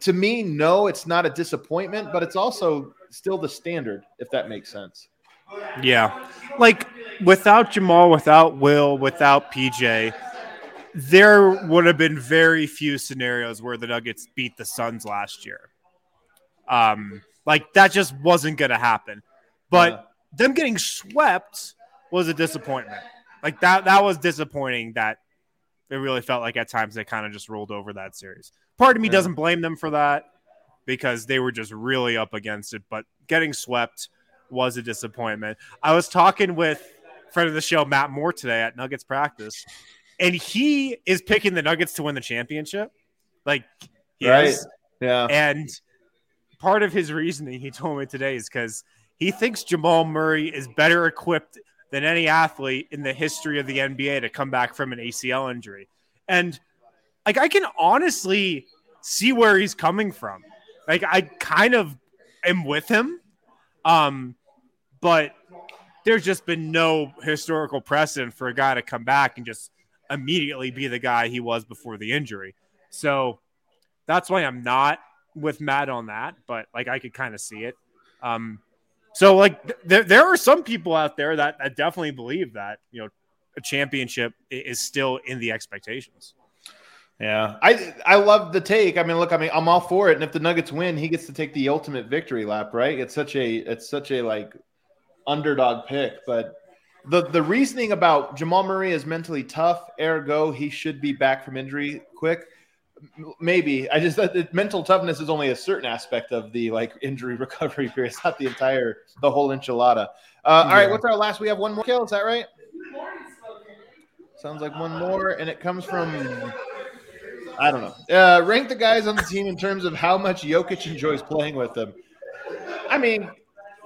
to me, no, it's not a disappointment, but it's also still the standard, if that makes sense. Yeah. Like without Jamal, without Will, without PJ, there would have been very few scenarios where the Nuggets beat the Suns last year. Um, like that just wasn't going to happen. But Yeah. them getting swept was a disappointment. Like that that was disappointing that it really felt like at times they kind of just rolled over that series. Part of me Yeah. doesn't blame them for that because they were just really up against it, but getting swept was a disappointment. I was talking with friend of the show Matt Moore today at Nuggets practice, and he is picking the Nuggets to win the championship. Like he Right. is. Yeah. And part of his reasoning, he told me today, is because he thinks Jamal Murray is better equipped than any athlete in the history of the NBA to come back from an ACL injury. And like, I can honestly see where he's coming from. Like, I kind of am with him. Um, but there's just been no historical precedent for a guy to come back and just immediately be the guy he was before the injury. So that's why I'm not with Matt on that, but like I could kind of see it. Um, so like th- there, there are some people out there that, that definitely believe that you know a championship is still in the expectations. Yeah, I I love the take. I mean, look, I mean, I'm all for it. And if the Nuggets win, he gets to take the ultimate victory lap, right? It's such a it's such a like underdog pick. But the the reasoning about Jamal Murray is mentally tough, ergo he should be back from injury quick. Maybe I just that mental toughness is only a certain aspect of the like injury recovery period. It's not the entire the whole enchilada. Uh, All right, what's our last? We have one more Kale. Is that right? Sounds like one more, and it comes from I don't know. Uh, rank the guys on the team in terms of how much Jokic enjoys playing with them. I mean,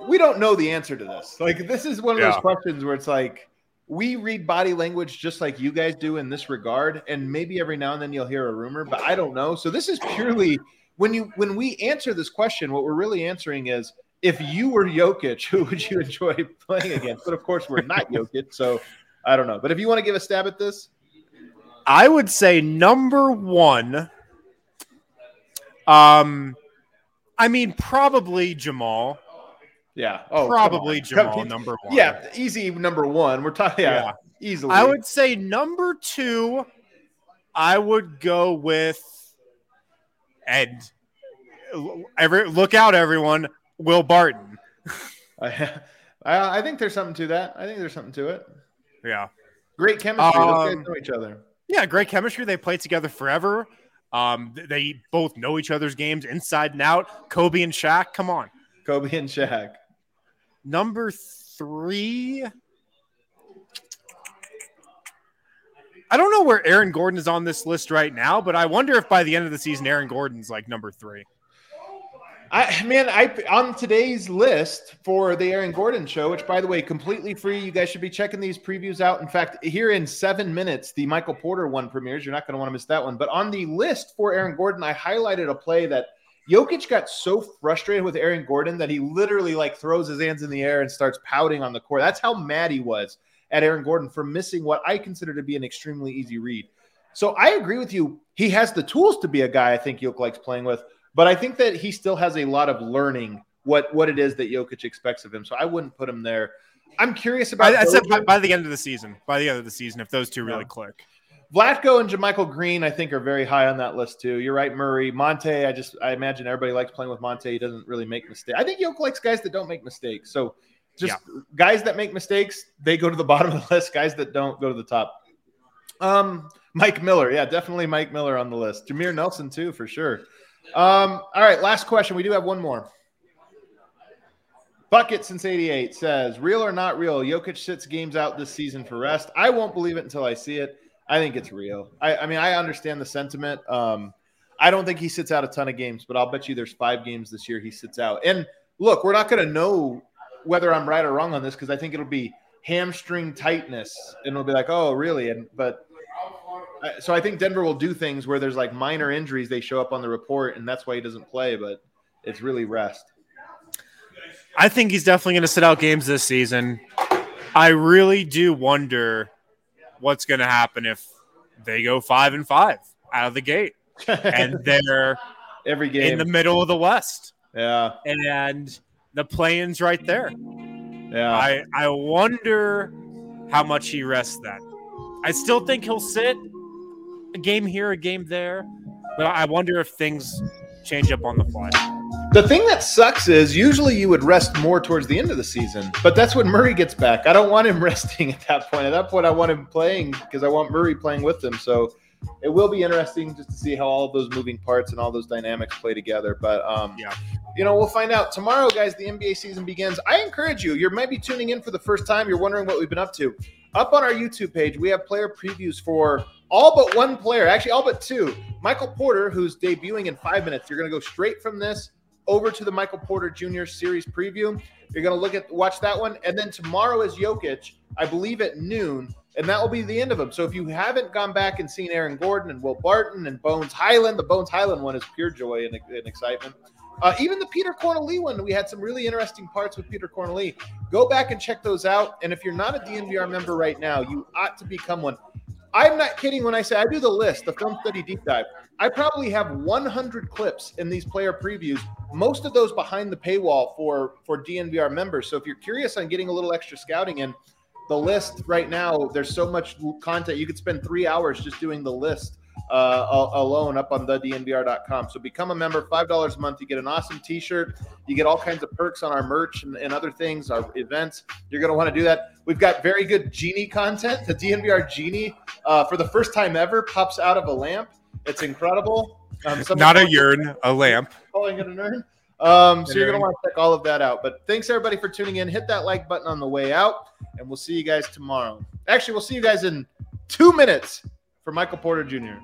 we don't know the answer to this. Like, this is one of those questions where it's like, we read body language just like you guys do in this regard, and maybe every now and then you'll hear a rumor, but I don't know. So this is purely when you when we answer this question, what we're really answering is if you were Jokic, who would you enjoy playing against? But of course, we're not Jokic, so I don't know. But if you want to give a stab at this, I would say number one. Um, I mean, probably Jamal. Yeah. Oh, probably Jamal number one. Yeah, easy number one. We're talking. Yeah, yeah, easily. I would say number two. I would go with, and every look out, everyone. Will Barton. I, I think there's something to that. I think there's something to it. Yeah. Great chemistry. Um, Those guys know each other. Yeah, great chemistry. They played together forever. Um, they both know each other's games inside and out. Kobe and Shaq, come on. Kobe and Shaq. Number three. I don't know where Aaron Gordon is on this list right now, but I wonder if by the end of the season, Aaron Gordon's like number three. I man, I on today's list for the Aaron Gordon show, which by the way, completely free. You guys should be checking these previews out. In fact, here in seven minutes, the Michael Porter one premieres. You're not going to want to miss that one. But on the list for Aaron Gordon, I highlighted a play that Jokic got so frustrated with Aaron Gordon that he literally like throws his hands in the air and starts pouting on the court. That's how mad he was at Aaron Gordon for missing what I consider to be an extremely easy read. So I agree with you. He has the tools to be a guy I think Jokic likes playing with. But I think that he still has a lot of learning what what it is that Jokic expects of him. So I wouldn't put him there. I'm curious about. I, I said by, by, the end of the season. By the end of the season, if those two really yeah. click. Vlatko and JaMychal Green, I think, are very high on that list too. You're right, Murray, Monte. I just I imagine everybody likes playing with Monte. He doesn't really make mistakes. I think Jokic likes guys that don't make mistakes. So just yeah. guys that make mistakes, they go to the bottom of the list. Guys that don't go to the top. Um, Mike Miller, yeah, definitely Mike Miller on the list. Jameer Nelson too, for sure. Um, all right, last question. We do have one more. Bucket since 88 says, real or not real, Jokic sits games out this season for rest. I won't believe it until I see it. I think it's real. I, I mean, I understand the sentiment. Um, I don't think he sits out a ton of games, but I'll bet you there's five games this year he sits out. And look, we're not going to know whether I'm right or wrong on this because I think it'll be hamstring tightness, and it'll be like, oh, really? And but so I think Denver will do things where there's like minor injuries they show up on the report, and that's why he doesn't play. But it's really rest. I think he's definitely going to sit out games this season. I really do wonder what's going to happen if they go five and five out of the gate, and they're every game in the middle of the West. Yeah, and the play-ins right there. Yeah, I I wonder how much he rests then. I still think he'll sit a game here, a game there, but I wonder if things change up on the fly. The thing that sucks is usually you would rest more towards the end of the season, but that's when Murray gets back. I don't want him resting at that point. At that point, I want him playing because I want Murray playing with him. So it will be interesting just to see how all those moving parts and all those dynamics play together. But um, yeah, you know, we'll find out tomorrow, guys. The NBA season begins. I encourage you. You might be tuning in for the first time. You're wondering what we've been up to. Up on our YouTube page, we have player previews for all but one player, actually all but two. Michael Porter, who's debuting in five minutes. You're going to go straight from this over to the Michael Porter Jr. series preview. You're going to look at watch that one, and then tomorrow is Jokic, I believe at noon, and that will be the end of them. So if you haven't gone back and seen Aaron Gordon and Will Barton and Bones Hyland, the Bones Hyland one is pure joy and, and excitement. Uh, even the Petr Cornelie one, we had some really interesting parts with Petr Cornelie. Go back and check those out. And if you're not a DNVR member right now, you ought to become one. I'm not kidding when I say I do the list, the film study deep dive. I probably have 100 clips in these player previews, most of those behind the paywall for for DNVR members. So if you're curious on getting a little extra scouting in, the list right now, there's so much content. You could spend three hours just doing the list uh, alone up on the DNVR.com. So become a member, $5 a month. You get an awesome t shirt. You get all kinds of perks on our merch and, and other things, our events. You're going to want to do that. We've got very good Genie content. The DNVR Genie, uh, for the first time ever, pops out of a lamp. It's incredible. Um, Not a urn, a lamp. Calling it an urn. Um, so you're going to want to check all of that out. But thanks everybody for tuning in. Hit that like button on the way out, and we'll see you guys tomorrow. Actually, we'll see you guys in two minutes for Michael Porter Jr.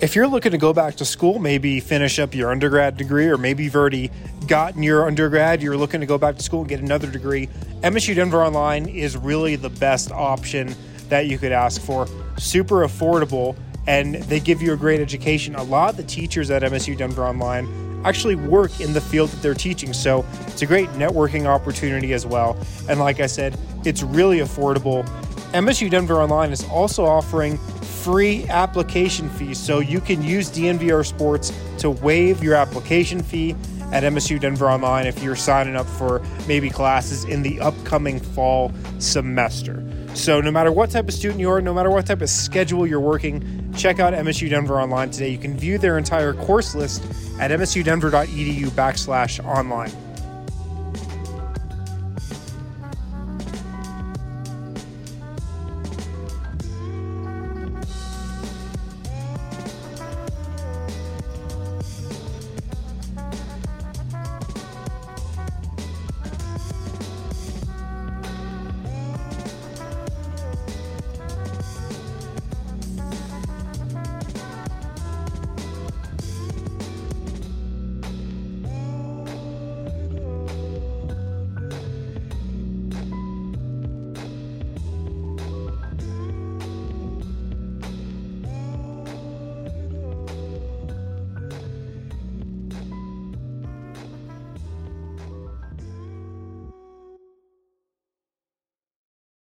If you're looking to go back to school, maybe finish up your undergrad degree, or maybe you've already gotten your undergrad, you're looking to go back to school and get another degree, MSU Denver Online is really the best option that you could ask for. Super affordable, and they give you a great education. A lot of the teachers at MSU Denver Online actually work in the field that they're teaching. So it's a great networking opportunity as well. And like I said, it's really affordable. MSU Denver Online is also offering free application fees. So you can use DNVR Sports to waive your application fee at MSU Denver Online if you're signing up for maybe classes in the upcoming fall semester. So, no matter what type of student you are, no matter what type of schedule you're working, check out MSU Denver Online today. You can view their entire course list at msudenver.edu backslash online.